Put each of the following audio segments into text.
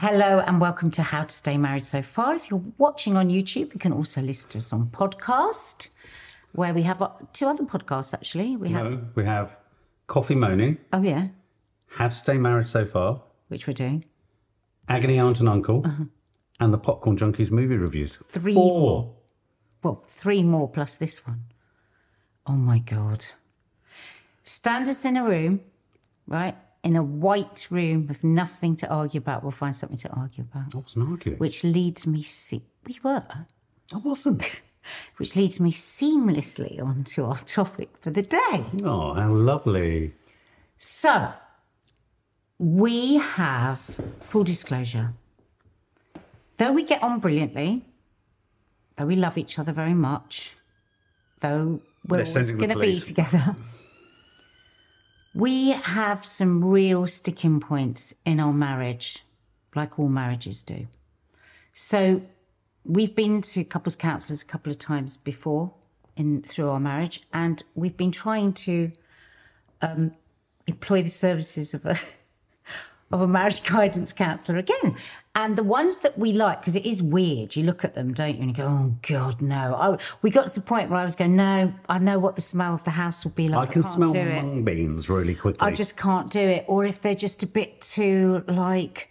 Hello and welcome to How to Stay Married So Far. If you're watching on YouTube, you can also listen to us on podcast, where we have uh, two other podcasts actually. We have, No, we have Coffee Moaning, oh yeah, How to Stay Married So Far, which we're doing. Agony Aunt and Uncle, and the Popcorn Junkies movie reviews. Uh-huh. Three Four. more. Well, three more plus this one. Oh my God. Stand us in a room, right? In a white room with nothing to argue about. We'll find something to argue about. I wasn't arguing. Which leads me, se- we were, I wasn't. which leads me seamlessly onto our topic for the day. Oh, how lovely. So, we have full disclosure. Though we get on brilliantly, though we love each other very much, though we're They're always going to be together, we have some real sticking points in our marriage, like all marriages do. So, we've been to couples counsellors a couple of times before in through our marriage, and we've been trying to um, employ the services of a of a marriage guidance counsellor again. And the ones that we like, because it is weird, you look at them, don't you, and you go, "Oh God, no!" I, we got to the point where I was going, "No, I know what the smell of the house will be like. I can can't smell mung beans really quickly. I just can't do it." Or if they're just a bit too like,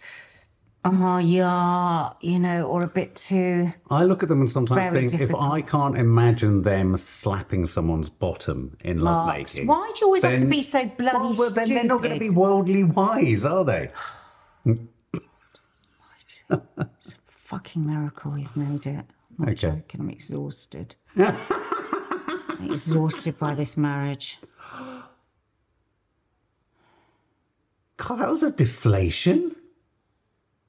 "Oh yeah," you know, or a bit too. I look at them and sometimes think if. I can't imagine them slapping someone's bottom in lovemaking. Why do you always have to be so bloody Well, well, then they're not going to be worldly wise, are they? It's a fucking miracle you've made it. I'm not Okay. joking. I'm exhausted. I'm exhausted by this marriage. God, that was a deflation.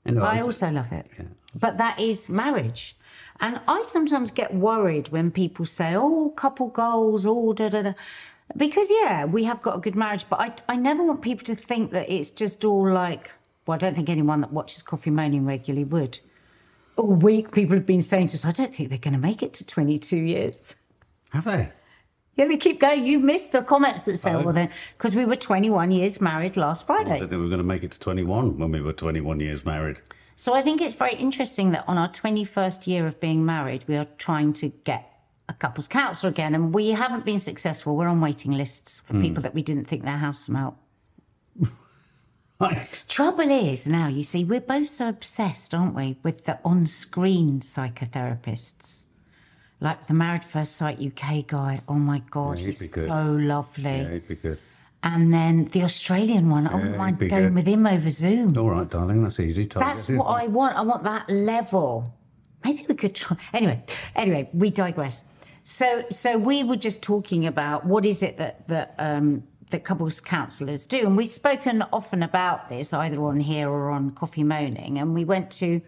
Anyway, I also love it. But that is marriage. And I sometimes get worried when people say, oh, couple goals, oh, da da da. Because, yeah, we have got a good marriage, but I, I never want people to think that it's just all like, well, I don't think anyone that watches Coffee Moaning regularly would. All week, people have been saying to us, I don't think they're going to make it to 22 years. have they? Yeah, they keep going. You missed the comments that say, Oh. well, then, because we were 21 years married last Friday. I don't think we were going to make it to 21 when we were 21 years married. So I think it's very interesting that on our 21st year of being married, we are trying to get a couples counsellor again, and we haven't been successful. We're on waiting lists for hmm. people that we didn't think their house smelt. Right. Trouble is now, you see, we're both so obsessed, aren't we, with the on screen psychotherapists. Like the Married First Sight UK guy. Oh my God, Yeah, he's so lovely. Yeah, it'd be good. And then the Australian one, I wouldn't Yeah, mind he'd going good. with him over Zoom. All right, darling, that's easy. Target, That's what? I want. I want that level. Maybe we could try. Anyway, anyway, we digress. So, so we were just talking about what is it that that um, that couples counsellors do, and we've spoken often about this either on here or on Coffee Moaning. And we went to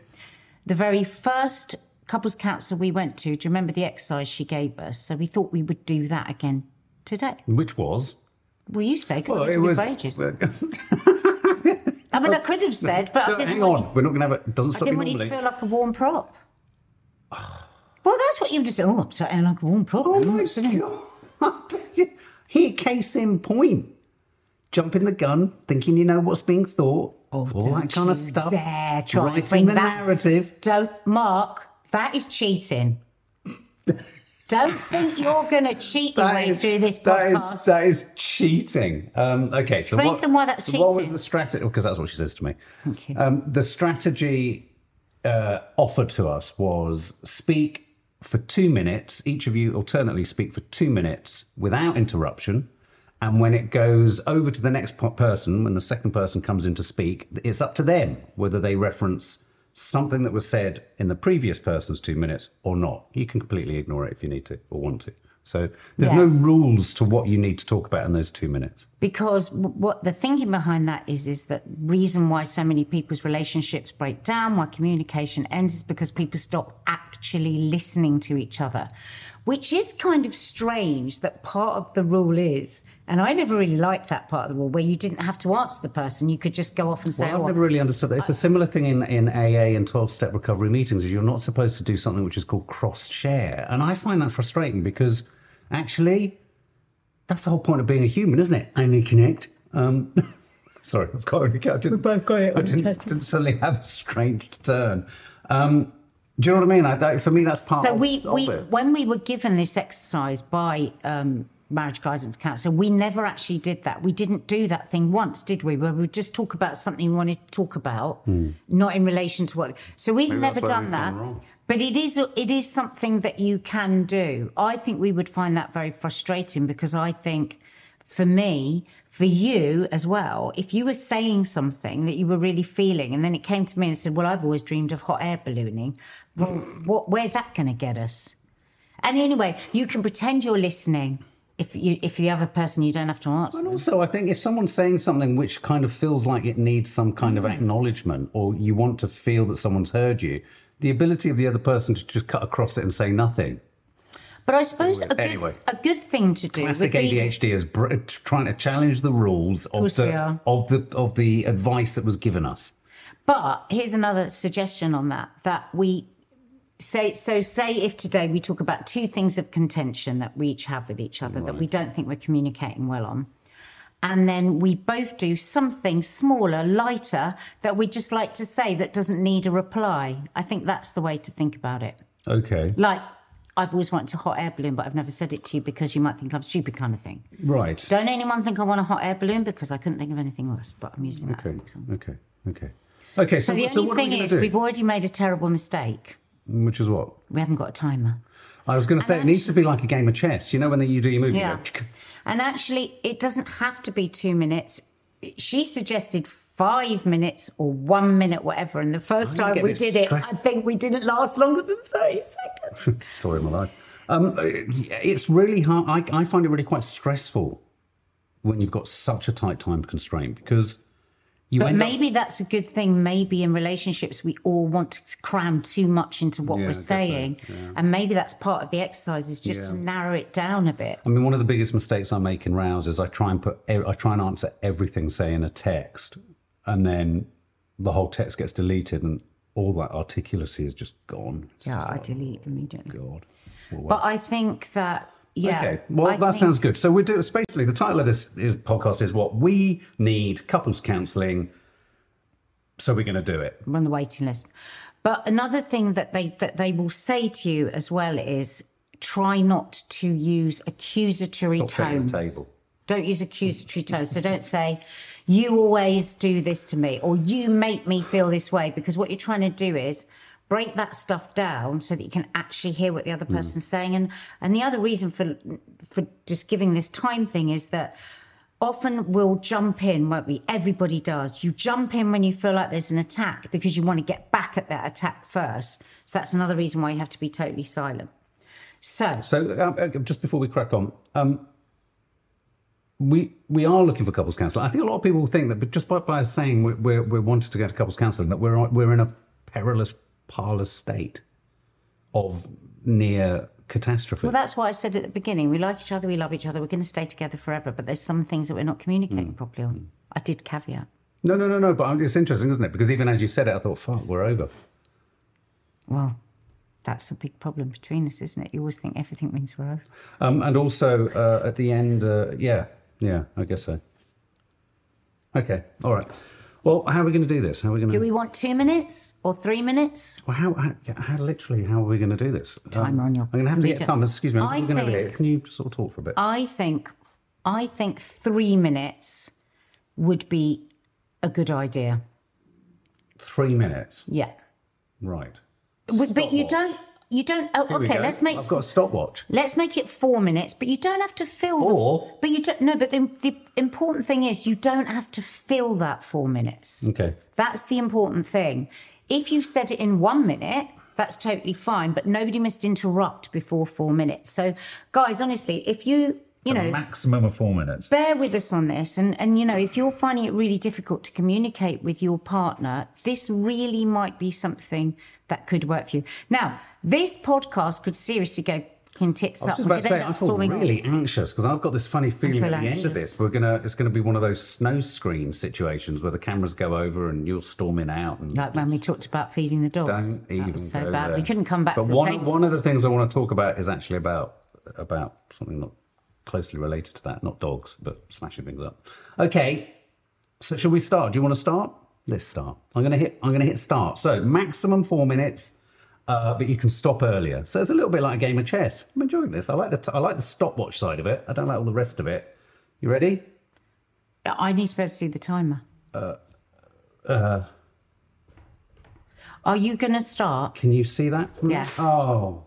the very first couples counsellor we went to. Do you remember the exercise she gave us? So we thought we would do that again today. Which was? Well, you say because Well, it it was was. for ages. I mean, I could have said, but I didn't. Hang want on, we're not going to have it. Doesn't stop I didn't you want you to feel like a warm prop. Well, that's what you just. Said. Oh, I'm sorry, like a warm prop. Oh my mm, not God. Here, case in point. Jumping the gun, thinking you know what's being thought. Oh, all don't that kind you of stuff. dare try and Writing bring the that- narrative. Don't, Mark. That is cheating. Don't think you're going to cheat your way through this podcast. is that is cheating. Um, okay, so Explain what, to them why that's so What was the strategy? Because that's what she says to me. Okay. Um, the strategy uh, offered to us was speak for two minutes. Each of you alternately speak for two minutes without interruption. And when it goes over to the next person, when the second person comes in to speak, it's up to them whether they reference something that was said in the previous person's two minutes or not. You can completely ignore it if you need to or want to. So there's Yeah. no rules to what you need to talk about in those two minutes. because what the thinking behind that is is that reason why so many people's relationships break down why communication ends is because people stop actually listening to each other which is kind of strange that part of the rule is and i never really liked that part of the rule where you didn't have to answer the person you could just go off and say Well, I've oh, never really understood that. It's a similar thing in, in AA and 12 step recovery meetings is you're not supposed to do something which is called cross share. And I find that frustrating because actually that's the whole point of being a human, isn't it? Only connect. Um, Sorry, I've got, I didn't, both got it I didn't, didn't suddenly have a strange turn. Um, do you know what I mean? I, that, for me, that's part So of, we, of we it. when we were given this exercise by um, marriage guidance counselor, we never actually did that. We didn't do that thing once, did we? Where we would just talk about something we wanted to talk about, not in relation to what. So we've. Maybe never done we've that. gone. But it is it is something that you can do. I think we would find that very frustrating because I think for me, for you as well, if you were saying something that you were really feeling, and then it came to me and said, "Well, I've always dreamed of hot air ballooning," well, what, where's that going to get us? And anyway, you can pretend you're listening. If you, if the other person, you don't have to answer. And them. also, I think if someone's saying something which kind of feels like it needs some kind of acknowledgement, or you want to feel that someone's heard you, the ability of the other person to just cut across it and say nothing. But I suppose a good, Anyway. a good thing to do Classic would be ADHD is br- trying to challenge the rules of the of the of the advice that was given us. But here's another suggestion on that that we say so say if today we talk about two things of contention that we each have with each other that we don't think we're communicating well on. And then we both do something smaller, lighter that we just like to say that doesn't need a reply. I think that's the way to think about it. Okay, Like, I've always wanted a hot air balloon, but I've never said it to you because you might think I'm stupid, kind of thing. right. Don't anyone think I want a hot air balloon because I couldn't think of anything worse, but I'm using that as Okay, an example. okay, okay, okay. So, So the only what are we thing is, do? we've already made a terrible mistake. Which is what We haven't got a timer. I was going to say. It needs to be like a game of chess. You know, when you do your movie. you Yeah. And actually, it doesn't have to be two minutes. She suggested five minutes or one minute, whatever. And the first time we did it, I think we didn't last longer than 30 seconds. story of my life. Um, it's really hard. I, I find it really quite stressful when you've got such a tight time constraint because you But end up- maybe that's a good thing. Maybe in relationships, we all want to cram too much into what Yeah, we're guess so, saying. And maybe that's part of the exercise is just to narrow it down a bit. I mean, one of the biggest mistakes I make in rows is I try and put, I try and answer everything, say in a text, and then the whole text gets deleted, and all that articulacy is just gone. It's Yeah, I like, delete immediately. God. Well, But I think that, yeah. Okay, well, I that think- sounds good. So we do. It's basically the title of this is, podcast is what we need: couples counselling. So we're going to do it. We're on the waiting list. But another thing that they that they will say to you as well is try not to use accusatory Stop tones. table. Don't use accusatory tones. So don't say, you always do this to me or you make me feel this way, because what you're trying to do is break that stuff down so that you can actually hear what the other person's saying. And and the other reason for for just giving this time thing is that often we'll jump in, won't we? Everybody does. You jump in when you feel like there's an attack because you want to get back at that attack first. So that's another reason why you have to be totally silent. So So uh, uh, just before we crack on, um, we we are looking for couples counselling. I think a lot of people think that, but just by, by saying we're, we're we're wanting to go to couples counselling, that we're we're in a perilous, parlous state of near catastrophe. Well, that's what I said at the beginning. We like each other, we love each other, we're going to stay together forever, but there's some things that we're not communicating properly on. I did caveat. no, no, no, no. But it's interesting, isn't it? Because even as you said it, I thought, fuck, we're over. Well, that's a big problem between us, isn't it? You always think everything means we're over. Um, and also uh, at the end, uh, yeah, yeah, I guess so. Okay, all right. Well, how are we going to do this? How are we going to? Do we want two minutes or three minutes? Well, how, how, how literally, how are we going to do this? Timer um, on your I'm going to have to get computer. time. Excuse me, I'm I just looking over here. think- Can you sort of talk for a bit? I think, I think three minutes would be a good idea. Three minutes. Yeah. Right. But but you don't, you don't, oh, okay, let's make I've got a stopwatch. Let's make it four minutes, but you don't have to fill. Four? The, but you don't. No, but the, the important thing is you don't have to fill that four minutes. Okay. That's the important thing. If you said it in one minute, that's totally fine. But nobody must interrupt before four minutes. So, guys, honestly, if you you know maximum of four minutes. bear with us on this and and you know if you're finding it really difficult to communicate with your partner this really might be something that could work for you now this podcast could seriously go in tits I was up just about to say, I up feel storming off. really anxious because I've got this funny feeling feel at the end of this. We're gonna, it's going to be one of those snow screen situations where the cameras go over and you're storming out. And like when we talked about feeding the dogs Don't that even was so go bad there. we couldn't come back But to the one, table one of the things I want to talk about is actually about about something not closely related to that, not dogs, but smashing things up. Okay, So shall we start? Do you want to start? Let's start. I'm gonna hit. I'm gonna hit start. So maximum four minutes, uh, but you can stop earlier. So it's a little bit like a game of chess. I'm enjoying this. I like the t- I like the stopwatch side of it. I don't like all the rest of it. You ready? I need to be able to see the timer. Uh, Are you going to start? can you see that? from- Yeah. Oh,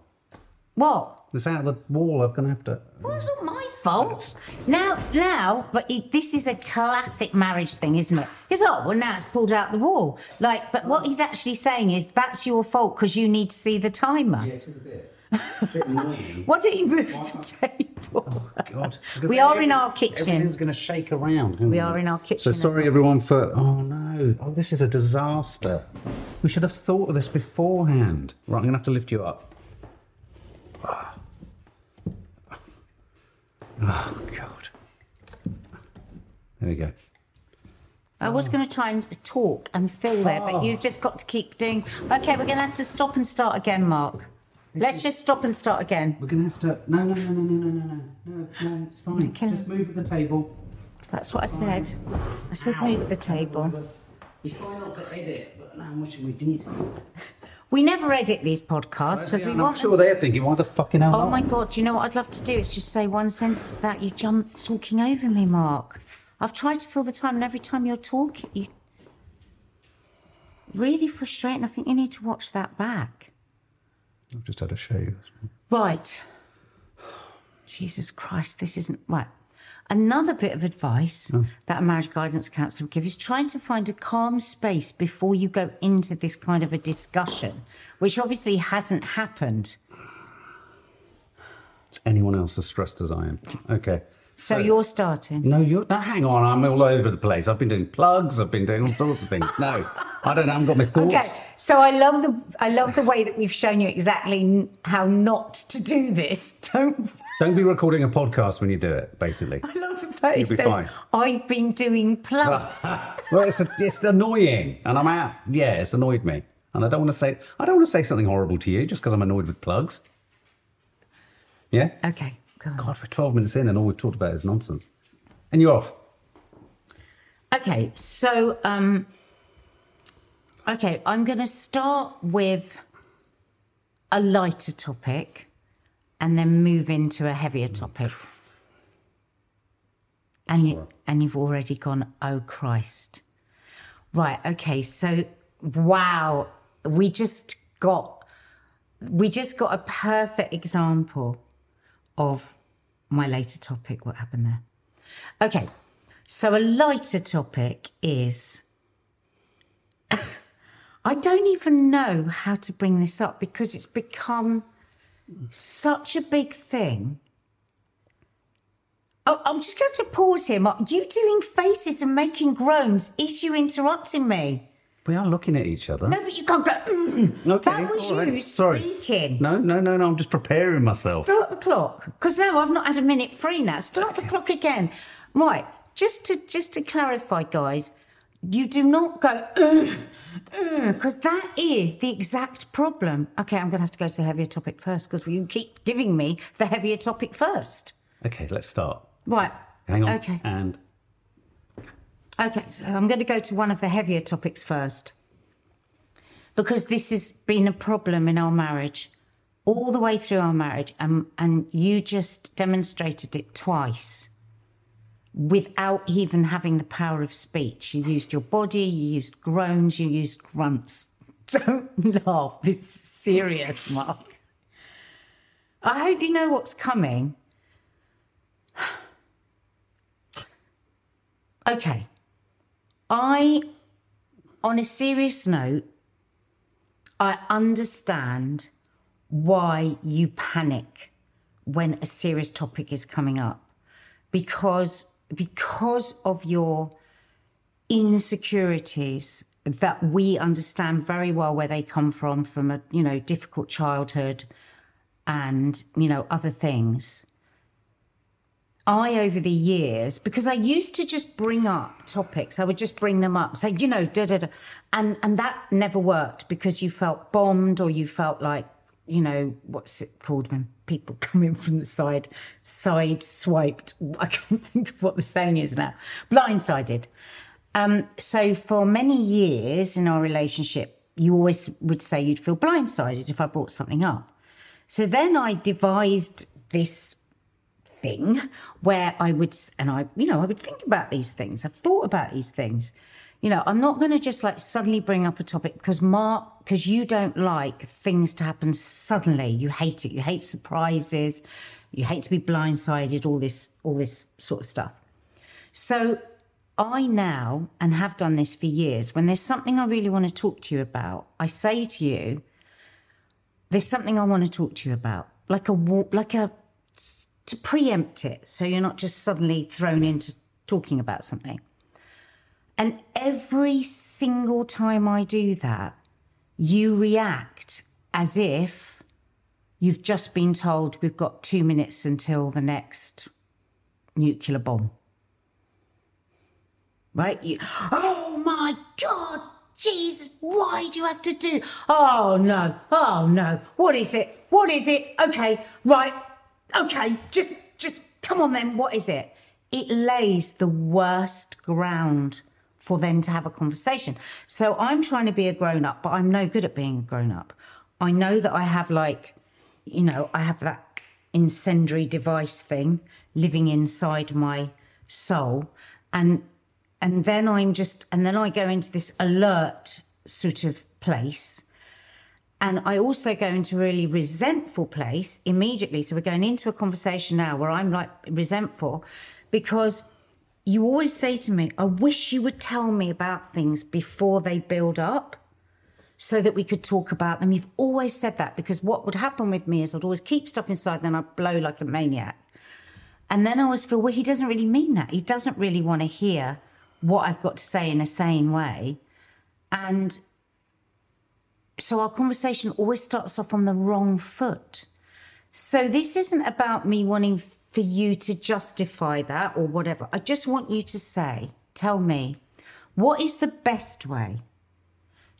What? It's out of the wall. I'm gonna have to. Well, it's not my fault. Now, now, but it, this is a classic marriage thing, isn't it? It's oh, well, now it's pulled out the wall. Like, but what he's actually saying is that's your fault because you need to see the timer. Yeah, it is a bit. A bit annoying. Why don't you move the table? Oh, God. Because We then are in our kitchen. Everything's going to shake around. We are in our kitchen. So kitchen. sorry, everyone, for. Oh no! Oh, this is a disaster. We should have thought of this beforehand. Right, I'm going to have to lift you up. Oh God. There we go. I was going to try and talk and fill there, but you've just got to keep doing. Okay, we're going to have to stop and start again, Mark. Let's just stop and start again. We're going to have to. No, no, no, no, no, no, no, no, no. It's fine. Okay. Just move the table. That's what I said. I said move the table. We try not to edit, but I'm wishing we did. We never edit these podcasts because we I'm want. sure them- they're thinking, why the fucking hell? Oh not? my god! Do you know what I'd love to do? Is just say one sentence to that. You jump talking over me, Mark. I've tried to fill the time, and every time you're talking, you really frustrating. I think you need to watch that back. I've just had a shave. Right. Jesus Christ, this isn't right. Another bit of advice hmm. that a marriage guidance counsellor would give is trying to find a calm space before you go into this kind of a discussion, which obviously hasn't happened. Is anyone else as stressed as I am? Okay. So, you're starting. No, you're. No, hang on. I'm all over the place. I've been doing plugs. I've been doing all sorts of things. No, I don't. Know, I haven't got my thoughts. Okay, so I love the I love the way that we've shown you exactly how not to do this. Don't Don't be recording a podcast when you do it. Basically. I love the fact You'll be that fine. I've been doing plugs. well, it's, it's annoying, and I'm out. Yeah, it's annoyed me, and I don't want to say. I don't want to say something horrible to you just because I'm annoyed with plugs. Yeah. okay, go on. God, we're 12 minutes in, and all we've talked about is nonsense. And you're off. Okay, so um okay, I'm going to start with a lighter topic and then move into a heavier topic. And you, and you've already gone, "Oh Christ." Right, okay. So wow, we just got we just got a perfect example of my later topic what happened there. Okay, so a lighter topic is. I don't even know how to bring this up because it's become such a big thing. Oh, I'm just going to have to pause here, Mark. You doing faces and making groans. Is you interrupting me? We are looking at each other. No, but you can't go. "Mm." Okay, that was right. you Sorry. speaking. No, no, no, no. I'm just preparing myself. Start the clock, because now I've not had a minute free now. Start the clock again. Right, just to just to clarify, guys, you do not go Mm, because that is the exact problem. Okay, I'm going to have to go to the heavier topic first because you keep giving me the heavier topic first. Okay, let's start. Right. Hang on. Okay. And Okay, so I'm going to go to one of the heavier topics first. Because this has been a problem in our marriage all the way through our marriage, and, and you just demonstrated it twice without even having the power of speech. You used your body, you used groans, you used grunts. Don't laugh, this is serious, Mark. I hope you know what's coming. Okay. I, on a serious note, I understand why you panic when a serious topic is coming up because because of your insecurities that we understand very well where they come from from a you know difficult childhood and you know other things I, over the years, because I used to just bring up topics, I would just bring them up, say, you know, da da da. And, and that never worked because you felt bombed or you felt like, you know, what's it called when people come in from the side, side swiped. I can't think of what the saying is now. Blindsided. Um, so for many years in our relationship, you always would say you'd feel blindsided if I brought something up. So then I devised this thing where I would, and I, you know, I would think about these things. I've thought about these things. You know, I'm not going to just like suddenly bring up a topic because Mark, because you don't like things to happen suddenly. You hate it. You hate surprises. You hate to be blindsided. All this, all this sort of stuff. So I now, and have done this for years, when there's something I really want to talk to you about, I say to you, there's something I want to talk to you about, like a like a to preempt it, so you're not just suddenly thrown into talking about something. And every single time I do that, you react as if you've just been told we've got two minutes until the next nuclear bomb. Right? You, oh my God, Jesus, why do you have to do? Oh no, oh no, what is it? What is it? Okay, right, okay, just, just come on then, what is it? It lays the worst ground for them to have a conversation. So I'm trying to be a grown up, but I'm no good at being a grown up. I know that I have like, you know, I have that incendiary device thing living inside my soul. And and then I'm just and then I go into this alert sort of place. And I also go into a really resentful place immediately. So we're going into a conversation now where I'm like resentful because you always say to me, I wish you would tell me about things before they build up so that we could talk about them. You've always said that because what would happen with me is I'd always keep stuff inside, then I'd blow like a maniac. And then I always feel, well, he doesn't really mean that. He doesn't really want to hear what I've got to say in a sane way. And so our conversation always starts off on the wrong foot. So this isn't about me wanting for you to justify that or whatever. I just want you to say, tell me, what is the best way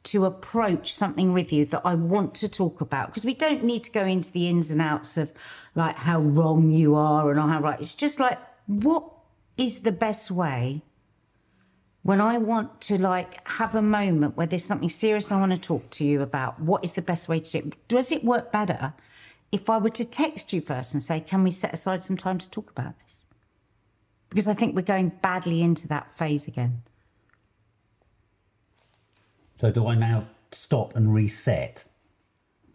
to approach something with you that I want to talk about? Because we don't need to go into the ins and outs of like how wrong you are and how right. It's just like, what is the best way when I want to like have a moment where there's something serious I want to talk to you about? What is the best way to do it? Does it work better if I were to text you first and say, can we set aside some time to talk about this? Because I think we're going badly into that phase again. So do I now stop and reset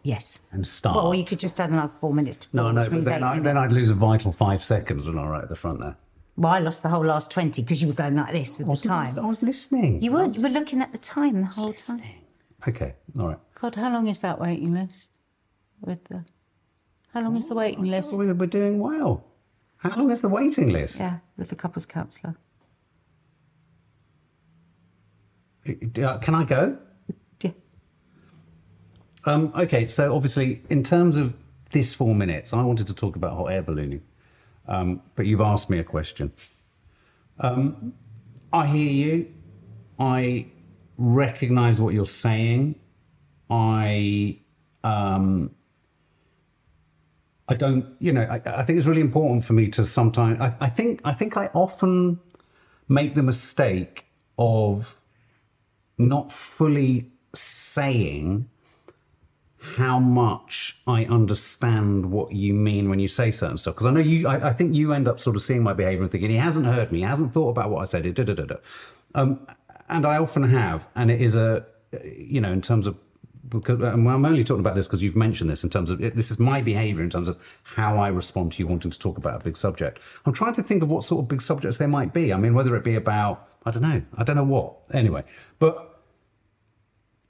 Yes. and start? Well, you could just add another four minutes to four, no, no, but then, I, then I'd lose a vital five seconds when I right at the front there. Well, I lost the whole last 20 because you were going like this with the time. I was listening. You weren't. You were looking at the time the whole time. Okay, all right. God, how long is that waiting list? With the, how long is the waiting list? We're, doing well. How long is the waiting list? Yeah, with the couples counsellor. Uh, Can I go? Yeah. Um, okay, so obviously, in terms of this four minutes, I wanted to talk about hot air ballooning, um, but you've asked me a question. Um, I hear you. I recognize what you're saying. I, um, I don't, you know, I, I think it's really important for me to sometimes. I, I think, I think I often make the mistake of not fully saying how much I understand what you mean when you say certain stuff. Because I know you, I, I think you end up sort of seeing my behavior and thinking, he hasn't heard me, he hasn't thought about what I said, da, da, da, da. Um, and I often have. And it is a, you know, in terms of, because uh, and I'm only talking about this because you've mentioned this in terms of this is my behavior in terms of how I respond to you wanting to talk about a big subject. I'm trying to think of what sort of big subjects there might be. I mean, whether it be about, I don't know, I don't know what. Anyway, but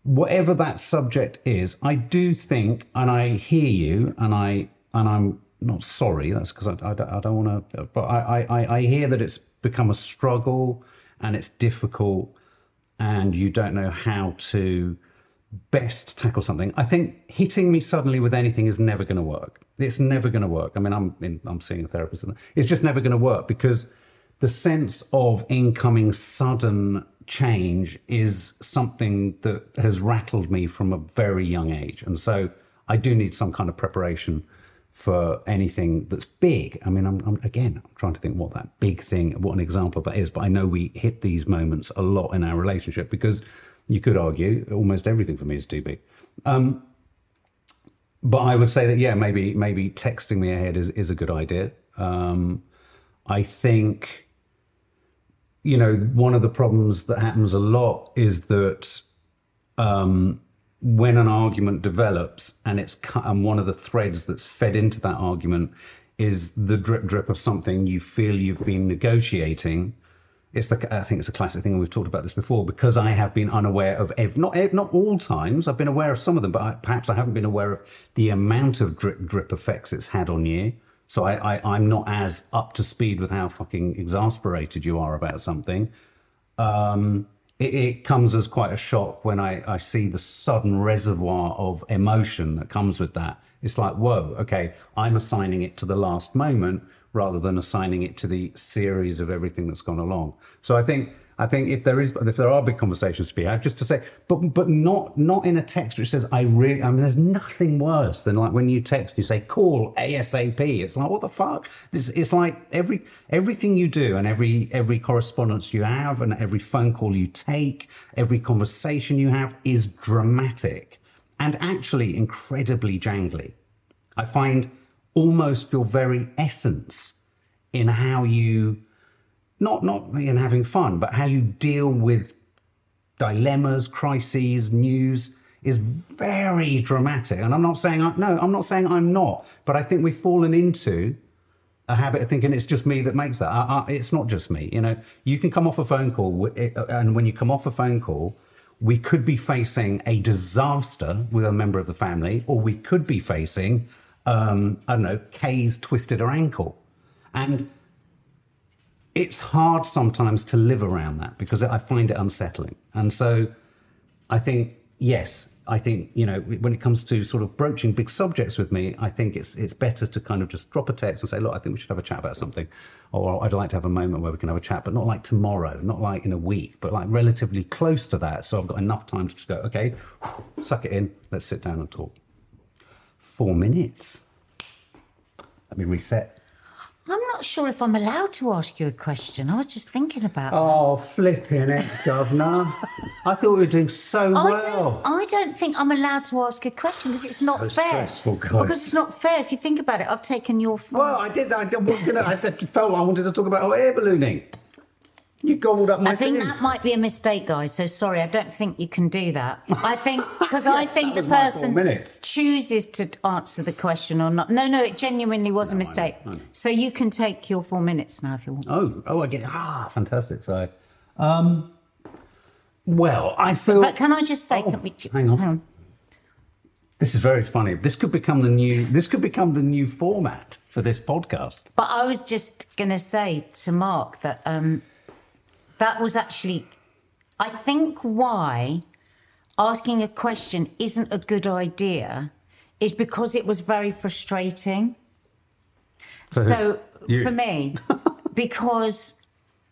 whatever that subject is, I do think, and I hear you, and I and I'm not sorry. That's because I, I, I don't want to. But I, I I hear that it's become a struggle and it's difficult, and you don't know how to best tackle something. I think hitting me suddenly with anything is never going to work. It's never going to work. I mean, I'm in, I'm seeing a therapist. It's just never going to work because the sense of incoming sudden change is something that has rattled me from a very young age, and so I do need some kind of preparation for anything that's big. I mean, I'm, I'm again I'm trying to think what that big thing, what an example of that is. But I know we hit these moments a lot in our relationship because you could argue almost everything for me is too big. Um, but I would say that yeah, maybe maybe texting me ahead is is a good idea. Um, I think you know one of the problems that happens a lot is that um, when an argument develops and it's cut, and one of the threads that's fed into that argument is the drip drip of something you feel you've been negotiating. It's the I think it's a classic thing. We've talked about this before because I have been unaware of ev- not ev- not all times. I've been aware of some of them, but I, perhaps I haven't been aware of the amount of drip drip effects it's had on you. So I, I I'm not as up to speed with how fucking exasperated you are about something um, it, it comes as quite a shock when I, I see the sudden reservoir of emotion that comes with that. It's like, whoa, okay, I'm assigning it to the last moment rather than assigning it to the series of everything that's gone along. So I think I think if there is if there are big conversations to be had, just to say, but but not not in a text which says I really. I mean, there's nothing worse than like when you text you say call ASAP. It's like what the fuck. It's, it's like every everything you do and every every correspondence you have and every phone call you take, every conversation you have is dramatic and actually incredibly jangly. I find almost your very essence in how you not not in having fun, but how you deal with dilemmas, crises, news is very dramatic. And I'm not saying I, no, I'm not saying I'm not, but I think we've fallen into a habit of thinking it's just me that makes that. I, I, it's not just me. You know, you can come off a phone call, uh, and when you come off a phone call, we could be facing a disaster with a member of the family, or we could be facing, um, I don't know, Kay's twisted her ankle, and it's hard sometimes to live around that because I find it unsettling. And so I think, yes, I think, you know, when it comes to sort of broaching big subjects with me, I think it's it's better to kind of just drop a text and say, look, I think we should have a chat about something. Or I'd like to have a moment where we can have a chat, but not like tomorrow, not like in a week, but like relatively close to that. So I've got enough time to just go, okay, suck it in, let's sit down and talk. Four minutes. Let me reset. I'm not sure if I'm allowed to ask you a question. I was just thinking about. Oh, flipping it, governor. I thought we were doing so I well. don't. I don't think I'm allowed to ask a question because it's not So fair. stressful, guys. Because it's not fair. If you think about it, I've taken your phone. Well, I did. I was gonna. I felt I wanted to talk about air ballooning. You gobbled up my I think thing. that might be a mistake, guys. So sorry, I don't think you can do that. I think because I think the was my four person minutes. chooses to answer the question or not. No, no, it genuinely was a mistake. So you can take your four minutes now if you want. Oh, oh, I get. it. Ah, fantastic. So, um, well, I feel But can I just say? Oh, can we, hang on. this is very funny. This could become the new. This could become the new format for this podcast. But I was just going to say to Mark that um, that was actually, I think, why asking a question isn't a good idea is because it was very frustrating. So So, you- for me, because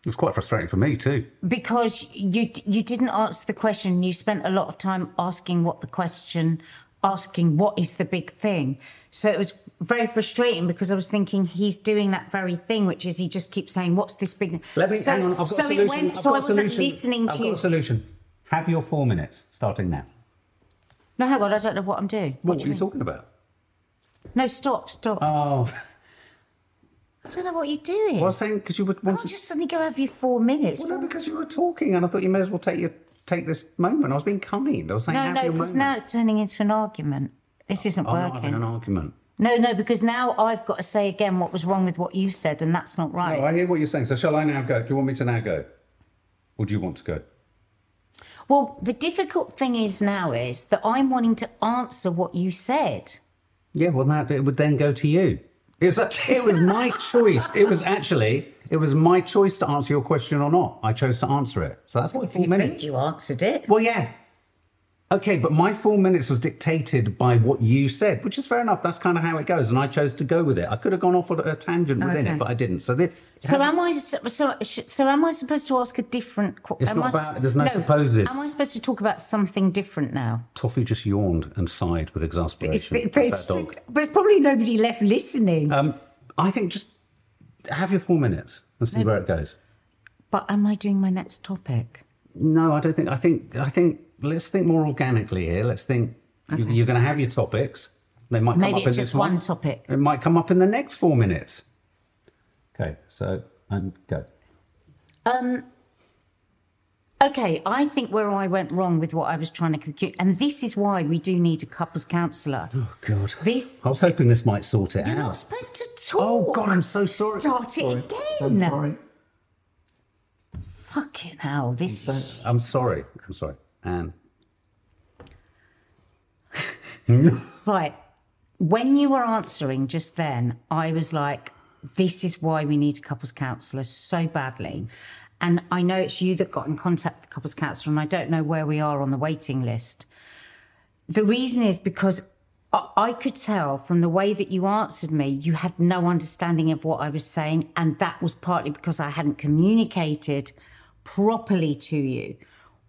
It was quite frustrating for me too. because you you didn't answer the question you spent a lot of time asking what the question asking what is the big thing so it was very frustrating because i was thinking he's doing that very thing which is he just keeps saying what's this big thing Let me so, hang on. I've got so a solution. it went I've so got i wasn't listening I've to got you a solution. Have your four minutes starting now. no hang on i don't know what i'm doing What, do were you mean? talking about? no stop stop Oh, i don't know what you're doing well, I was saying because you would can't want to. just suddenly go have your four minutes Well, no, because you were talking, and I thought you may as well take your take this moment. I was being kind. I was saying, no no because now it's turning into an argument this isn't I'm not working having an argument. No, no, because now I've got to say again what was wrong with what you said, and that's not right. Oh, I hear what you're saying. So shall I now go? Do you want me to now go, or do you want to go? Well, the difficult thing is now is that I'm wanting to answer what you said. Yeah, well, that it would then go to you. It's a, it was my choice. It was actually it was my choice to answer your question or not. I chose to answer it. So that's my four You minutes. think you answered it? Well, yeah. Okay, but my four minutes was dictated by what you said, which is fair enough. That's kind of how it goes, and I chose to go with it. I could have gone off on a tangent within Okay. it, but I didn't. So, the, So am I? So so am I supposed to ask a different? qu- It's not I- about- there's no supposed. Am I supposed to talk about something different now? Toffee just yawned and sighed with It's, exasperation. but, That's it's, that dog. but it's probably nobody left listening. Um, I think just have your four minutes and see where it goes. but am I doing my next topic? No, I don't think. I think. I think. Let's think more organically here. Let's think. you- You're going to have your topics. They might come Maybe up in it's this just one. one topic. It might come up in the next four minutes. Okay, so and go. Um, okay, I think where I went wrong with what I was trying to compute, and this is why we do need a couples counsellor. Oh God. This I was hoping this might sort it you're out. not supposed to talk. Oh God, I'm so sorry. Start it Sorry. again. I'm sorry. Fucking hell! This So- I'm sorry. I'm sorry. Um, Anne. Right. When you were answering just then, I was like, this is why we need a couples counsellor so badly. And I know it's you that got in contact with the couples counsellor, and I don't know where we are on the waiting list. The reason is because I could tell from the way that you answered me, you had no understanding of what I was saying. And that was partly because I hadn't communicated properly to you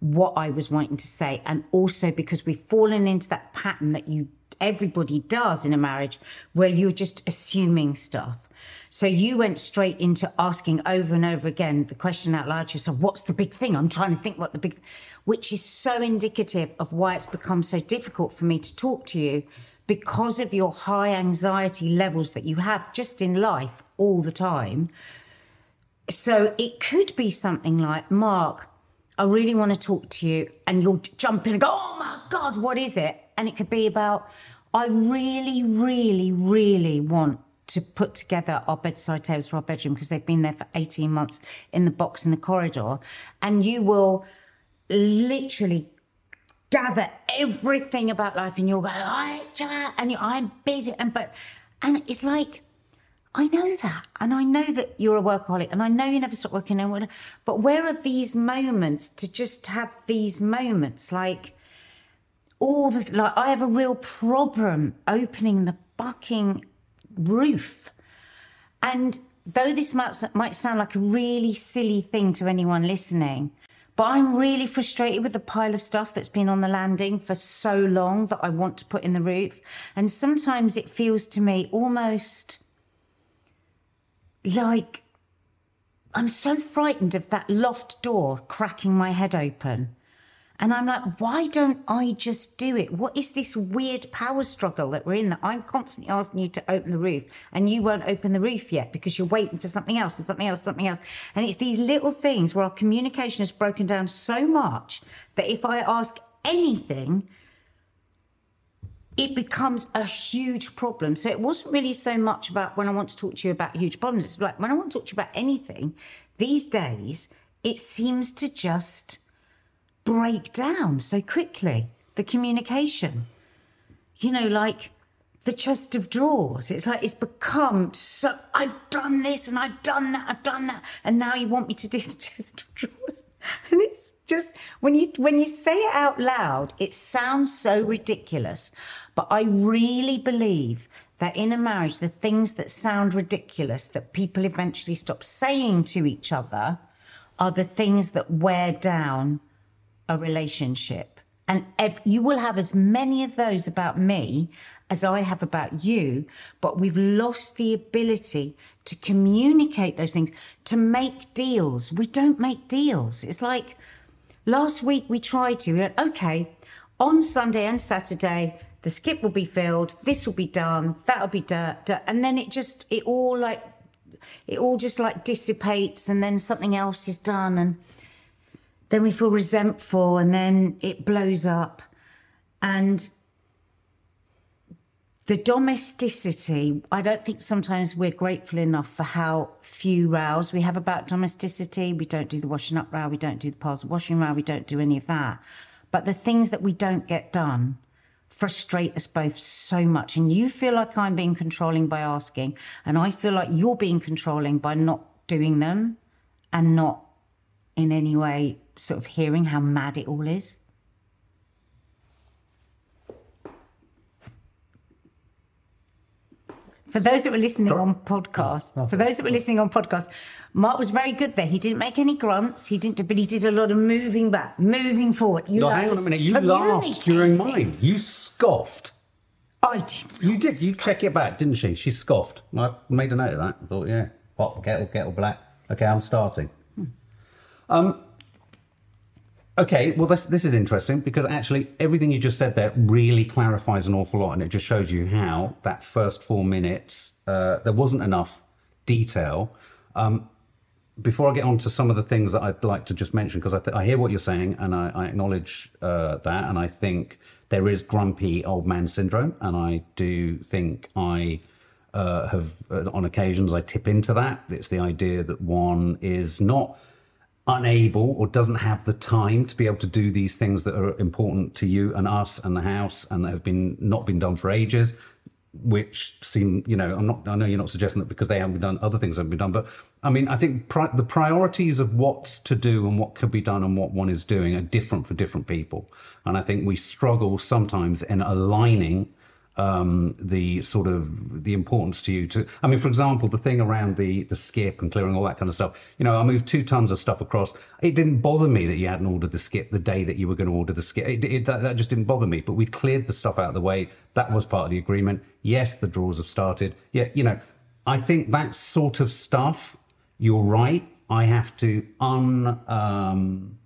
what I was wanting to say. And also because we've fallen into that pattern that you everybody does in a marriage where you're just assuming stuff. So you went straight into asking over and over again the question out loud to yourself, what's the big thing? I'm trying to think what the big which is so indicative of why it's become so difficult for me to talk to you because of your high anxiety levels that you have just in life all the time. So it could be something like, Mark, I really want to talk to you. And you'll jump in and go, oh my God, what is it? And it could be about, I really, really, really want to put together our bedside tables for our bedroom because they've been there for 18 months in the box in the corridor. And you will literally gather everything about life and you'll go, I, and you, I'm busy. And, but, and it's like, I know that. And I know that you're a workaholic and I know you never stop working. And but where are these moments to just have these moments? Like all the, like I have a real problem opening the fucking roof. And though this might, might sound like a really silly thing to anyone listening, but I'm really frustrated with the pile of stuff that's been on the landing for so long that I want to put in the roof. And sometimes it feels to me almost like I'm so frightened of that loft door cracking my head open. And I'm like, why don't I just do it? What is this weird power struggle that we're in that I'm constantly asking you to open the roof and you won't open the roof yet because you're waiting for something else and something else, something else. And it's these little things where our communication has broken down so much that if I ask anything, it becomes a huge problem. So it wasn't really so much about when I want to talk to you about huge problems. It's like when I want to talk to you about anything, these days, it seems to just break down so quickly. The communication, you know, like the chest of drawers. It's like it's become so. I've done this and I've done that. I've done that, and now you want me to do the chest of drawers. And it's just when you when you say it out loud, it sounds so ridiculous. But I really believe that in a marriage, the things that sound ridiculous that people eventually stop saying to each other are the things that wear down a relationship. And if you will have as many of those about me as I have about you, but we've lost the ability to communicate those things, to make deals. We don't make deals. It's like last week we tried to, we went, okay, on Sunday and Saturday, the skip will be filled, this will be done, that'll be done. And then it just, it all like, it all just like dissipates and then something else is done. And then we feel resentful and then it blows up. And the domesticity, I don't think sometimes we're grateful enough for how few rows we have about domesticity. We don't do the washing up row, we don't do the of washing row, we don't do any of that. But the things that we don't get done frustrate us both so much. And you feel like I'm being controlling by asking, and I feel like you're being controlling by not doing them and not in any way sort of hearing how mad it all is. For those that were listening on podcast, for those that were listening on podcast, Mark was very good there. He didn't make any grunts. He didn't, but he did a lot of moving back, moving forward. You No, hang on a minute. You laughed during mine. You scoffed. I did. You did. You check it back, didn't she? She scoffed. I made a note of that. I thought, yeah, pot, kettle, kettle black. Okay, I'm starting. Um. Okay, well, this this is interesting because actually everything you just said there really clarifies an awful lot, and it just shows you how that first four minutes uh, there wasn't enough detail. Um, before I get on to some of the things that I'd like to just mention, because I, th- I hear what you're saying and I, I acknowledge uh, that, and I think there is grumpy old man syndrome, and I do think I uh, have, uh, on occasions, I tip into that. It's the idea that one is not unable or doesn't have the time to be able to do these things that are important to you and us and the house and that have been not been done for ages which seem you know i'm not i know you're not suggesting that because they haven't been done other things haven't been done but i mean i think pri- the priorities of what's to do and what could be done and what one is doing are different for different people. And i think we struggle sometimes in aligning um, the sort of the importance to you to I mean for example the thing around the the skip and clearing all that kind of stuff. You know I moved two tons of stuff across. It didn't bother me that you hadn't ordered the skip the day that you were going to order the skip. It, it, that, that just didn't bother me but we'd cleared the stuff out of the way. That was part of the agreement yes the drawers have started yeah you know I think that sort of stuff you're right I have to un um,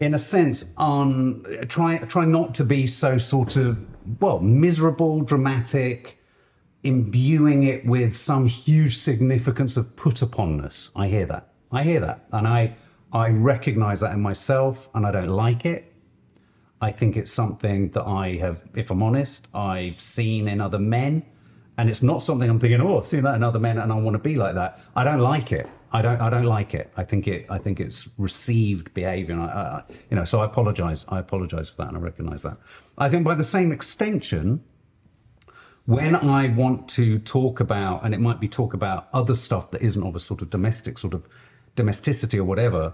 in a sense, on try try not to be so sort of well miserable, dramatic, imbuing it with some huge significance of put uponness. I hear that. I hear that, and I I recognise that in myself, and I don't like it. I think it's something that I have, if I'm honest, I've seen in other men, and it's not something I'm thinking, oh, I've seen that in other men, and I want to be like that. I don't like it. I don't. I don't like it. I think it. I think it's received behaviour. And I, I, you know, so I apologise. I apologise for that, and I recognise that. I think by the same extension, when I want to talk about, and it might be talk about other stuff that isn't of a sort of domestic sort of domesticity or whatever,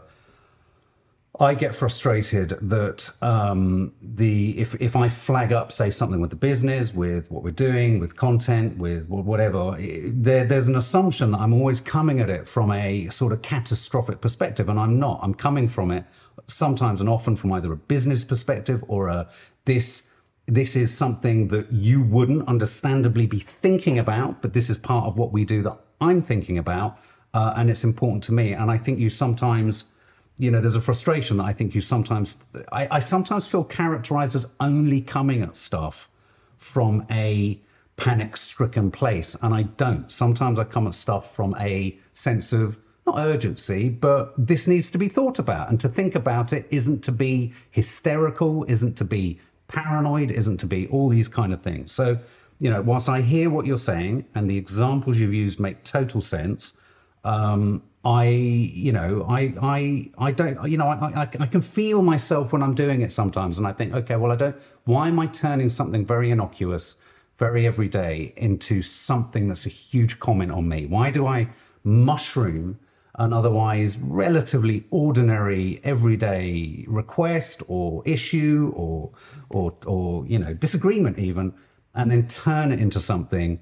I get frustrated that um, the if if I flag up say something with the business, with what we're doing, with content, with whatever, there, there's an assumption that I'm always coming at it from a sort of catastrophic perspective, and I'm not. I'm coming from it sometimes and often from either a business perspective or a this this is something that you wouldn't understandably be thinking about, but this is part of what we do that I'm thinking about, uh, and it's important to me. And I think you sometimes you know, there's a frustration that I think you sometimes, I, I sometimes feel characterized as only coming at stuff from a panic stricken place. And I don't. Sometimes I come at stuff from a sense of not urgency, but this needs to be thought about. And to think about it isn't to be hysterical, isn't to be paranoid, isn't to be all these kind of things. So, you know, whilst I hear what you're saying and the examples you've used make total sense, um, I, you know, I, I, I don't, you know, I, I, I can feel myself when I'm doing it sometimes, and I think, okay, well, I don't. Why am I turning something very innocuous, very everyday, into something that's a huge comment on me? Why do I mushroom an otherwise relatively ordinary, everyday request or issue or, or, or you know, disagreement even, and then turn it into something?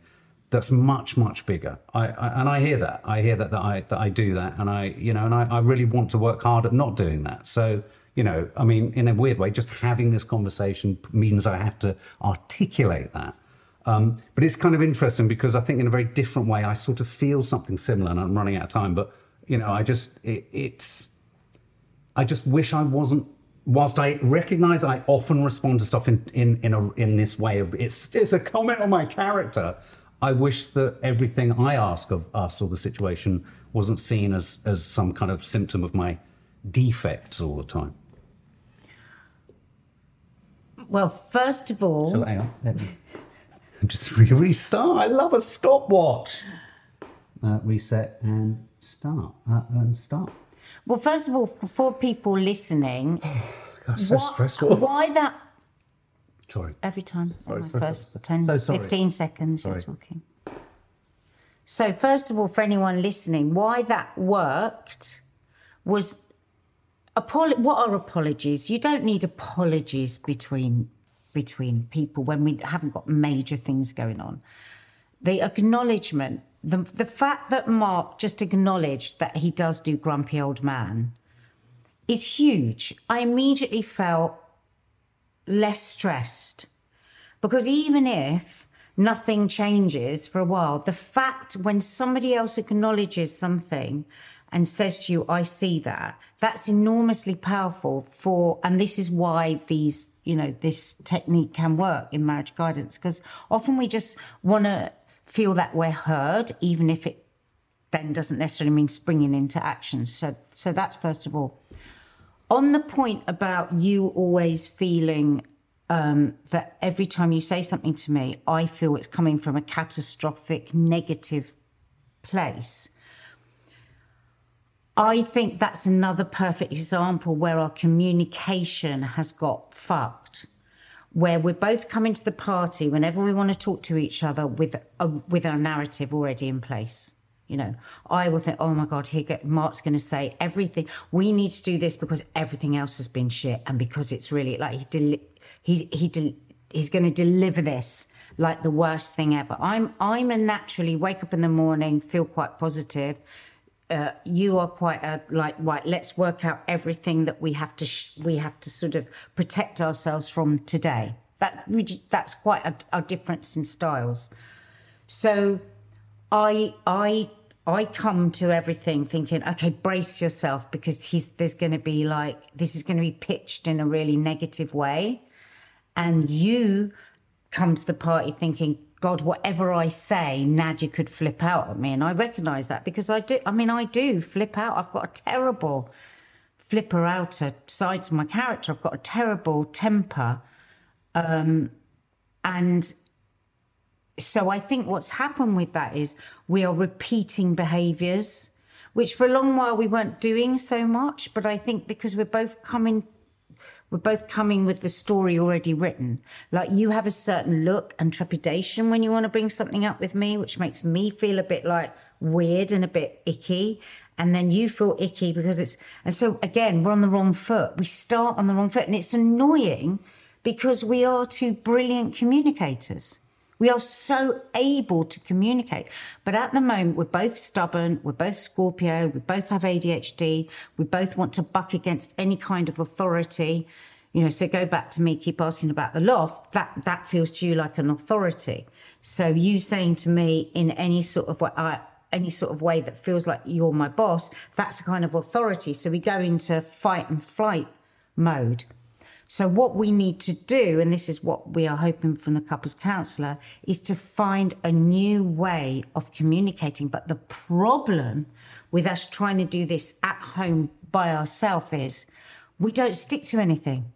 That's much much bigger I, I and i hear that i hear that, that i that i do that and i you know and I, I really want to work hard at not doing that so you know i mean in a weird way just having this conversation means i have to articulate that um, but it's kind of interesting because i think in a very different way i sort of feel something similar and i'm running out of time but you know i just it, it's I just wish I wasn't. Whilst I recognise I often respond to stuff in in in, a, in this way of it's it's a comment on my character. I wish that everything I ask of us or the situation wasn't seen as as some kind of symptom of my defects all the time. Well, first of all, So hang on, let me just re- restart. I love a stopwatch. Uh, reset and start uh, and start. well, first of all, for people listening, God, so stressful. why that Sorry. every time Sorry, my sorry, first sorry. 10 So sorry. 15 seconds you're talking so first of all for anyone listening why that worked was apolo- what are apologies you don't need apologies between between people when we haven't got major things going on the acknowledgement, the, the fact that Mark just acknowledged that he does do grumpy old man is huge. I immediately felt less stressed because even if nothing changes for a while, the fact when somebody else acknowledges something and says to you, I see that, that's enormously powerful for, and this is why these, you know, this technique can work in marriage guidance because often we just want to feel that we're heard, even if it then doesn't necessarily mean springing into action. So, so that's first of all. On the point about you always feeling um, that every time you say something to me, I feel it's coming from a catastrophic negative place. I think that's another perfect example where our communication has got fucked. Where we're both coming to the party whenever we want to talk to each other with a, with our narrative already in place. You know, I will think, oh my God, here get, Mark's going to say everything. We need to do this because everything else has been shit, and because it's really like he deli- he's he del- he's going to deliver this like the worst thing ever. I'm I'm a naturally wake up in the morning, feel quite positive. Uh, you are quite a like right. Let's work out everything that we have to sh- we have to sort of protect ourselves from today. That that's quite a, a difference in styles. So, I I I come to everything thinking, okay, brace yourself because he's there's going to be like this is going to be pitched in a really negative way, and you come to the party thinking, God, whatever I say, Nadia could flip out at me, and I recognise that because I do. I mean, I do flip out. I've got a terrible flipper outer side to my character. I've got a terrible temper, um, and so I think what's happened with that is we are repeating behaviors, which for a long while we weren't doing so much. But I think because we're both coming, we're both coming with the story already written. Like you have a certain look and trepidation when you want to bring something up with me, which makes me feel a bit like weird and a bit icky. And then you feel icky because it's, and so again, we're on the wrong foot. We start on the wrong foot and it's annoying because we are two brilliant communicators. We are so able to communicate. But at the moment, we're both stubborn. We're both Scorpio. We both have ADHD. We both want to buck against any kind of authority. You know, so go back to me, keep asking about the loft. That, that feels to you like an authority. So you saying to me in any sort of way, uh, any sort of way that feels like you're my boss, that's a kind of authority. So we go into fight and flight mode. So, what we need to do, and this is what we are hoping from the couples counsellor, is to find a new way of communicating. But the problem with us trying to do this at home by ourselves is we don't stick to anything.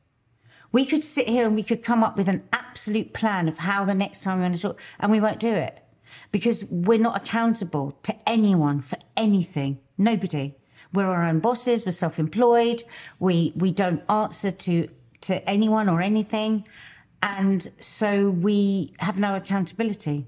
We could sit here and we could come up with an absolute plan of how the next time we want to talk, and we won't do it because we're not accountable to anyone for anything. Nobody. We're our own bosses. We're self-employed. We we don't answer to to anyone or anything. And so we have no accountability.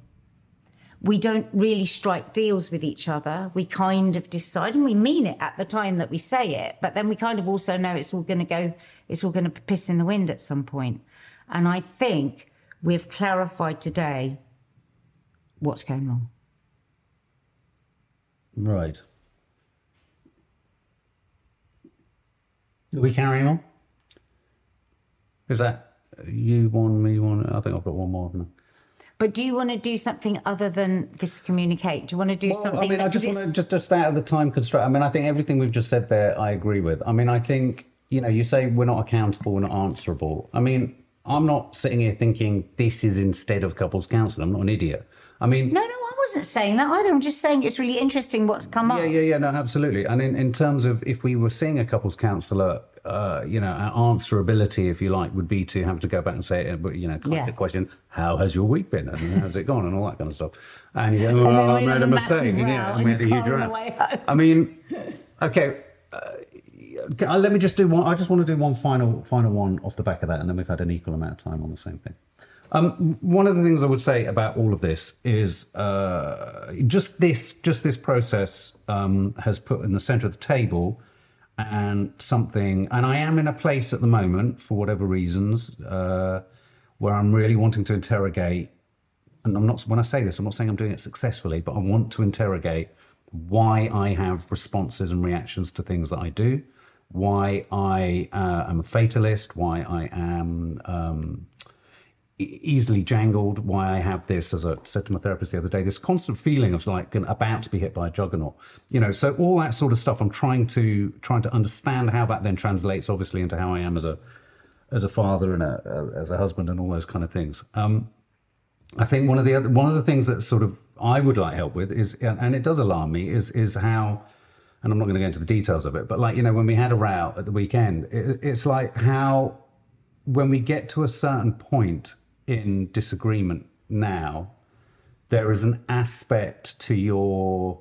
We don't really strike deals with each other. We kind of decide, and we mean it at the time that we say it, but then we kind of also know it's all going to go, it's all going to piss in the wind at some point. And I think we've clarified today what's going on. Right. Are we carrying on? Is that you one, me one? I think I've got one more. But do you want to do something other than this communicate? Do you want to do well, something? I mean, I just want to just just out of the time constraint. I mean, I think everything we've just said there, I agree with. I mean, I think you know, you say we're not accountable, we're not answerable. I mean, I'm not sitting here thinking this is instead of couples counselling. I'm not an idiot. I mean, no, no, I wasn't saying that either. I'm just saying it's really interesting what's come up. Yeah, yeah, yeah. No, absolutely. And in, in terms of if we were seeing a couples counsellor uh, you know, answerability, if you like, would be to have to go back and say, you know, classic yeah. question: How has your week been? And how's it gone? And all that kind of stuff. And you go, well, I made a mistake. Yeah, I made a huge row. I mean, okay. Uh, let me just do one. I just want to do one final, final one off the back of that, and then we've had an equal amount of time on the same thing. Um, one of the things I would say about all of this is uh, just this, just this process um, has put in the centre of the table and something, and I am in a place at the moment, for whatever reasons, uh, where I'm really wanting to interrogate and I'm not when I say this, I'm not saying I'm doing it successfully, but I want to interrogate why I have responses and reactions to things that I do, why I uh, am a fatalist, why I am um, easily jangled, why I have this, as I said to my therapist the other day, this constant feeling of like about to be hit by a juggernaut. You know, so all that sort of stuff. I'm trying to trying to understand how that then translates, obviously, into how I am as a as a father and a, as a husband and all those kind of things. Um, I think one of the other one of the things that sort of I would like help with is, and it does alarm me, is is how, and I'm not going to go into the details of it, but like you know when we had a row at the weekend, it, it's like how when we get to a certain point in disagreement now, there is an aspect to your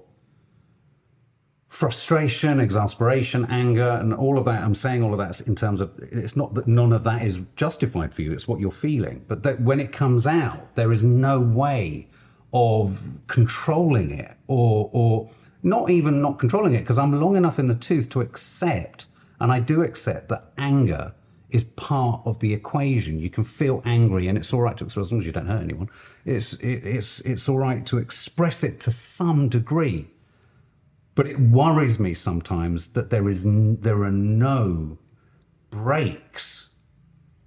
frustration, exasperation, anger, and all of that. I'm saying all of that in terms of it's not that none of that is justified for you, it's what you're feeling. But that when it comes out, there is no way of controlling it or, or not even not controlling it because I'm long enough in the tooth to accept, and I do accept that anger is part of the equation. You can feel angry, and it's all right to express as long as you don't hurt anyone. It's it, it's it's all right to express it to some degree but it worries me sometimes that there is there are no brakes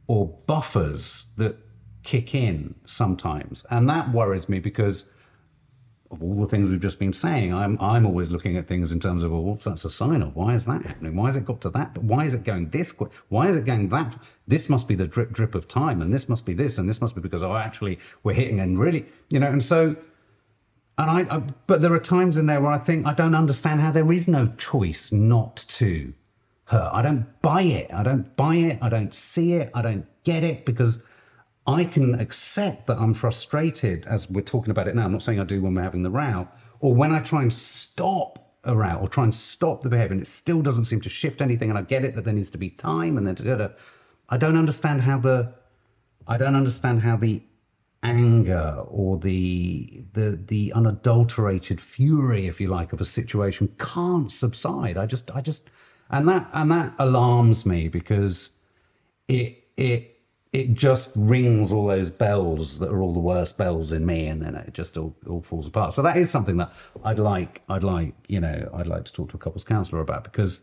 or buffers that kick in sometimes, and that worries me because of all the things we've just been saying. I'm I'm always looking at things in terms of oh, well, that's a sign of why is that happening? Why has it got to that? Why is it going this? Why is it going that? This must be the drip drip of time, and this must be this, and this must be because oh, actually we're hitting and really, you know, and so and I, I, but there are times in there where I think I don't understand how there is no choice not to hurt. I don't buy it. I don't buy it. I don't see it. I don't get it because I can accept that I'm frustrated as we're talking about it now. I'm not saying I do when we're having the row or when I try and stop a row or try and stop the behavior and it still doesn't seem to shift anything. And I get it that there needs to be time and then da, da, da. I don't understand how the I don't understand how the anger or the the the unadulterated fury, if you like, of a situation can't subside. I just I just and that and that alarms me because it it it just rings all those bells that are all the worst bells in me and then it just all, all falls apart. So that is something that i'd like i'd like you know i'd like to talk to a couples counselor about because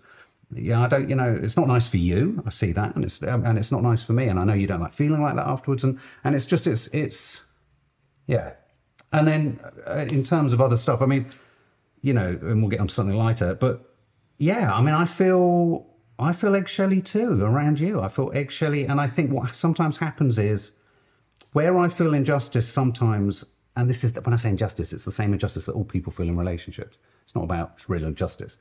yeah i don't you know it's not nice for you i see that and it's and it's not nice for me and i know you don't like feeling like that afterwards and and it's just it's it's yeah. And then uh, in terms of other stuff i mean you know and we'll get onto something lighter but yeah i mean i feel i feel eggshelly too around you i feel eggshelly and i think what sometimes happens is where i feel injustice sometimes and this is when i say injustice it's the same injustice that all people feel in relationships it's not about real injustice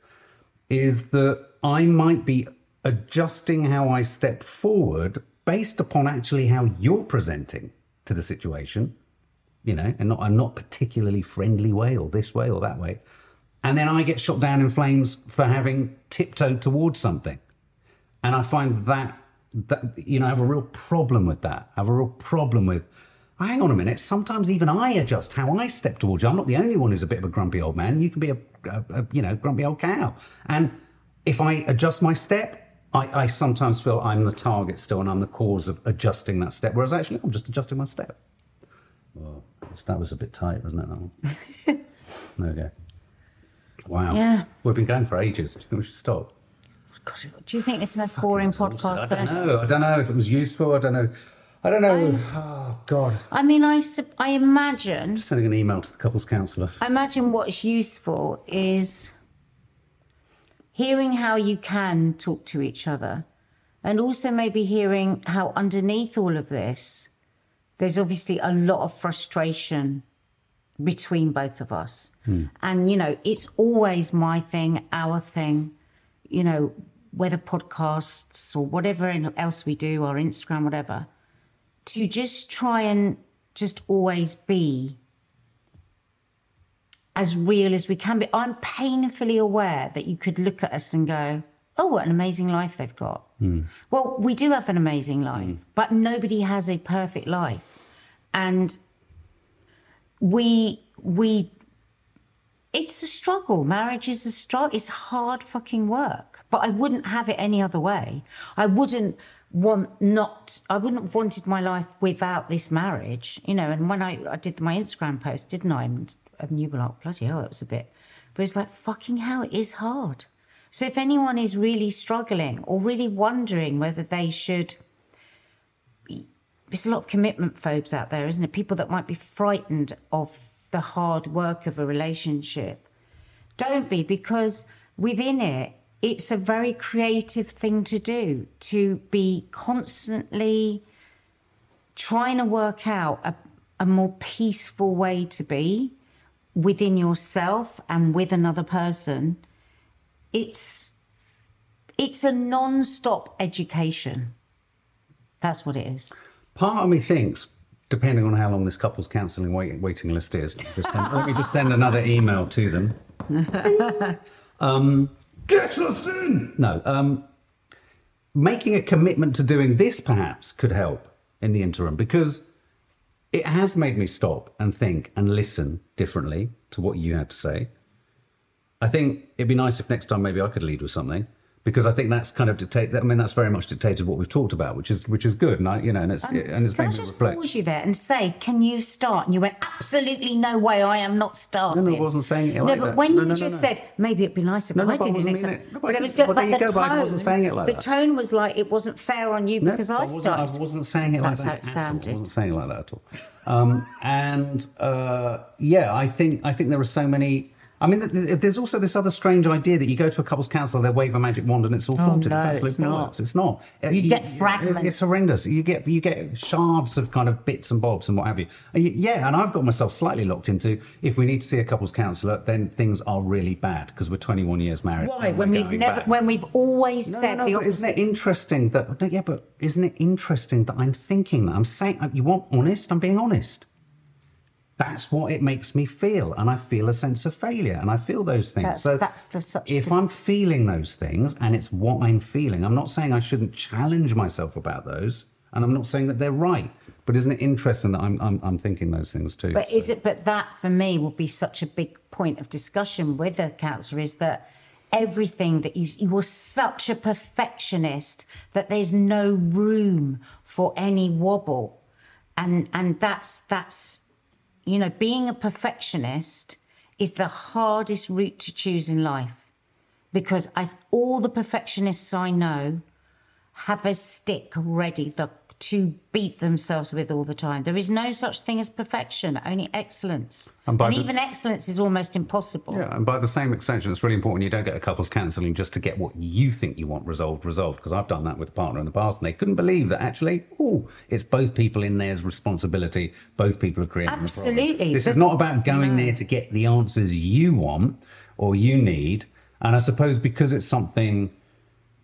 is that I might be adjusting how I step forward based upon actually how you're presenting to the situation, you know, and not a not particularly friendly way or this way or that way. And then I get shot down in flames for having tiptoed towards something. And I find that that you know, I have a real problem with that. I have a real problem with hang on a minute, sometimes even I adjust how I step towards you. I'm not the only one who's a bit of a grumpy old man. You can be a, a, a you know, grumpy old cow. And if I adjust my step, I, I sometimes feel I'm the target still and I'm the cause of adjusting that step, whereas actually I'm just adjusting my step. Well, that was a bit tight, wasn't it, that one? there we go. Wow. Yeah. We've been going for ages. Do you think we should stop? God, do you think it's the most boring podcast? I don't know. I don't know if it was useful. I don't know. I don't know. oh, God. I mean, I, I imagine Sending an email to the couples counsellor. I imagine what's useful is hearing how you can talk to each other and also maybe hearing how underneath all of this there's obviously a lot of frustration between both of us hmm. and you know it's always my thing our thing you know whether podcasts or whatever else we do or instagram whatever to just try and just always be as real as we can be. I'm painfully aware that you could look at us and go, oh, what an amazing life they've got. Hmm. Well, we do have an amazing life, hmm. but nobody has a perfect life. And we, we, it's a struggle. Marriage is a struggle. It's hard fucking work, but I wouldn't have it any other way. I wouldn't want not I wouldn't have wanted my life without this marriage, you know. And when I, I did my Instagram post, didn't I? And, and you were like, bloody hell, that was a bit. But it's like, fucking hell, it is hard. So if anyone is really struggling or really wondering whether they should, there's a lot of commitment phobes out there, isn't it? People that might be frightened of the hard work of a relationship. Don't be, because within it, it's a very creative thing to do to be constantly trying to work out a, a more peaceful way to be within yourself and with another person. It's it's a non-stop education. That's what it is. Part of me thinks, depending on how long this couple's counselling wait, waiting list is, just send, let me just send another email to them. um, get us in! No, um, making a commitment to doing this perhaps could help in the interim because it has made me stop and think and listen differently to what you had to say. I think it'd be nice if next time maybe I could lead with something because I think that's kind of dictate. I mean, that's very much dictated what we've talked about, which is which is good, and I, you know, and it's and it's can i just reflect. pause you there and say can you start and you went absolutely no way i am not starting No, no, I wasn't saying it no like but that. when No, you no, no, just no. said maybe it'd be nice if No, no, I I did it next time. it. No, but I it was the- well, but there you the go, but I wasn't saying it like the that. tone was like it wasn't fair on you No, because I, wasn't, started I wasn't saying it That's like that. it at all. sounded. I wasn't saying it like that at all. Um, and uh, yeah, I think I think there are so many. I mean, th- th- there's also this other strange idea that you go to a couple's counsellor, they wave a magic wand, and it's all sorted. Oh, no, it's absolute it's not. It's not. Uh, You get fragments. It's, horrendous. You get you get shards of kind of bits and bobs and what have you. And y- Yeah, and I've got myself slightly locked into. If we need to see a couple's counsellor, then things are really bad because we're 21 years married. why when we've never back. when we've always No, said no, the no, isn't it interesting that? Yeah, but isn't it interesting that I'm thinking that I'm saying you want honest? I'm being honest. That's what it makes me feel, and I feel a sense of failure, and I feel those things. That's- so that's the- such if diff- I'm feeling those things, and it's what I'm feeling, I'm not saying I shouldn't challenge myself about those, and I'm not saying that they're right. But isn't it interesting that I'm I'm, I'm thinking those things too? But is it? But that for me would be such a big point of discussion with a counsellor is that everything that you you were such a perfectionist that there's no room for any wobble, and and that's that's you know being a perfectionist is the hardest route to choose in life because I all the perfectionists I know have a stick ready the, to beat themselves with all the time. There is no such thing as perfection, only excellence. And And, the- even excellence is almost impossible. Yeah, and by the same extension, it's really important you don't get a couple's counselling just to get what you think you want resolved, resolved. Because I've done that with a partner in the past, and they couldn't believe that actually, oh, it's both people in there's responsibility. Both people are creating. Absolutely. This is not about going there to get the answers you want or you need. And I suppose because it's something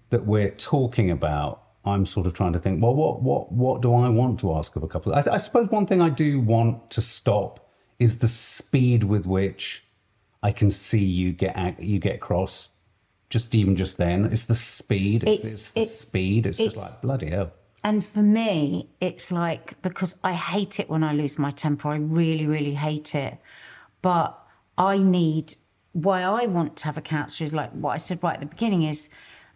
that we're talking about, I'm sort of trying to think, well, what what what do I want to ask of a couple? I, I suppose one thing I do want to stop is the speed with which I can see you get you get cross. Just even just then, it's the speed. It's, It's- it's, the it's- speed. It's, just like bloody hell. And for me, it's like because I hate it when I lose my temper. I really, really hate it. But I need why I want to have a counsellor is like what I said right at the beginning is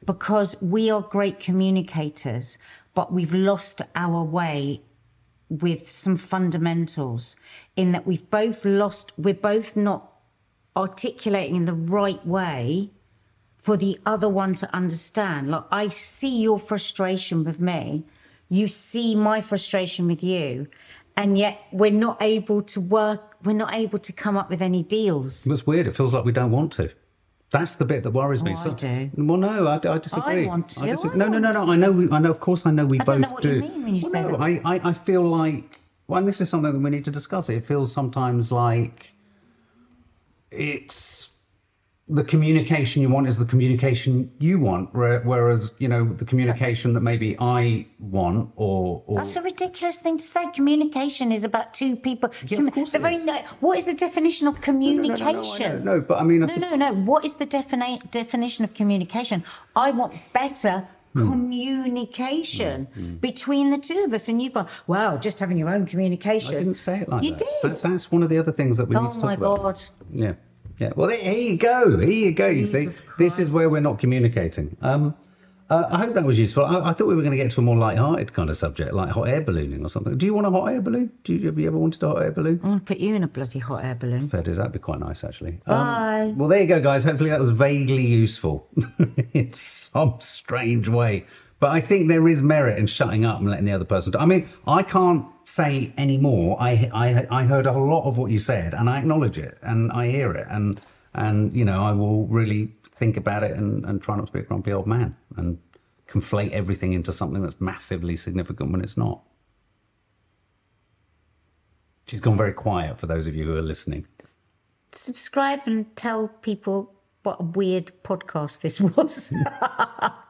because we are great communicators, but we've lost our way with some fundamentals in that we've both lost, we're both not articulating in the right way for the other one to understand. Like, I see your frustration with me, you see my frustration with you, and yet we're not able to work, we're not able to come up with any deals. That's weird. It feels like we don't want to. That's the bit that worries me. Oh, I do. Well, no, I, I disagree. want to, disag- I no, no, no, no. I know. We, I know. Of course, I know. We I both don't know what do. you mean when you well, say no, that. I, I, I feel like. Well, and this is something that we need to discuss. It feels sometimes like it's the communication you want is the communication you want, whereas you know the communication that maybe I want or or That's a ridiculous thing to say. Communication is about two people. Yeah, of course very is. no, what is the definition of No, no, no, no, communication? No, but I mean, I No, no, no. What is the defini- definition of communication? I want better Hmm. communication between the two of us. And you've gone, well, just having your own communication. I didn't say it like you that. did. That's, that's one of the other things that we oh need to talk about. Oh my. God. Yeah. Yeah. Well, there, here you go. Here you go. you Jesus see, this is where we're not communicating. Um, Uh, I hope that was useful. I, I thought we were going to get to a more light-hearted kind of subject, like hot air ballooning or something. Do you want a hot air balloon? Do you, have you ever wanted a hot air balloon? I'm going to put you in a bloody hot air balloon. Fair dues. That'd be quite nice, actually. Um, Bye. well, there you go, guys. Hopefully that was vaguely useful in some strange way. But I think there is merit in shutting up and letting the other person. Do. I mean, I can't say any more. I, I, I heard a lot of what you said, and I acknowledge it, and I hear it, and and you know, I will really think about it and, and try not to be a grumpy old man and conflate everything into something that's massively significant when it's not. She's gone very quiet for those of you who are listening. Subscribe and tell people what a weird podcast this was.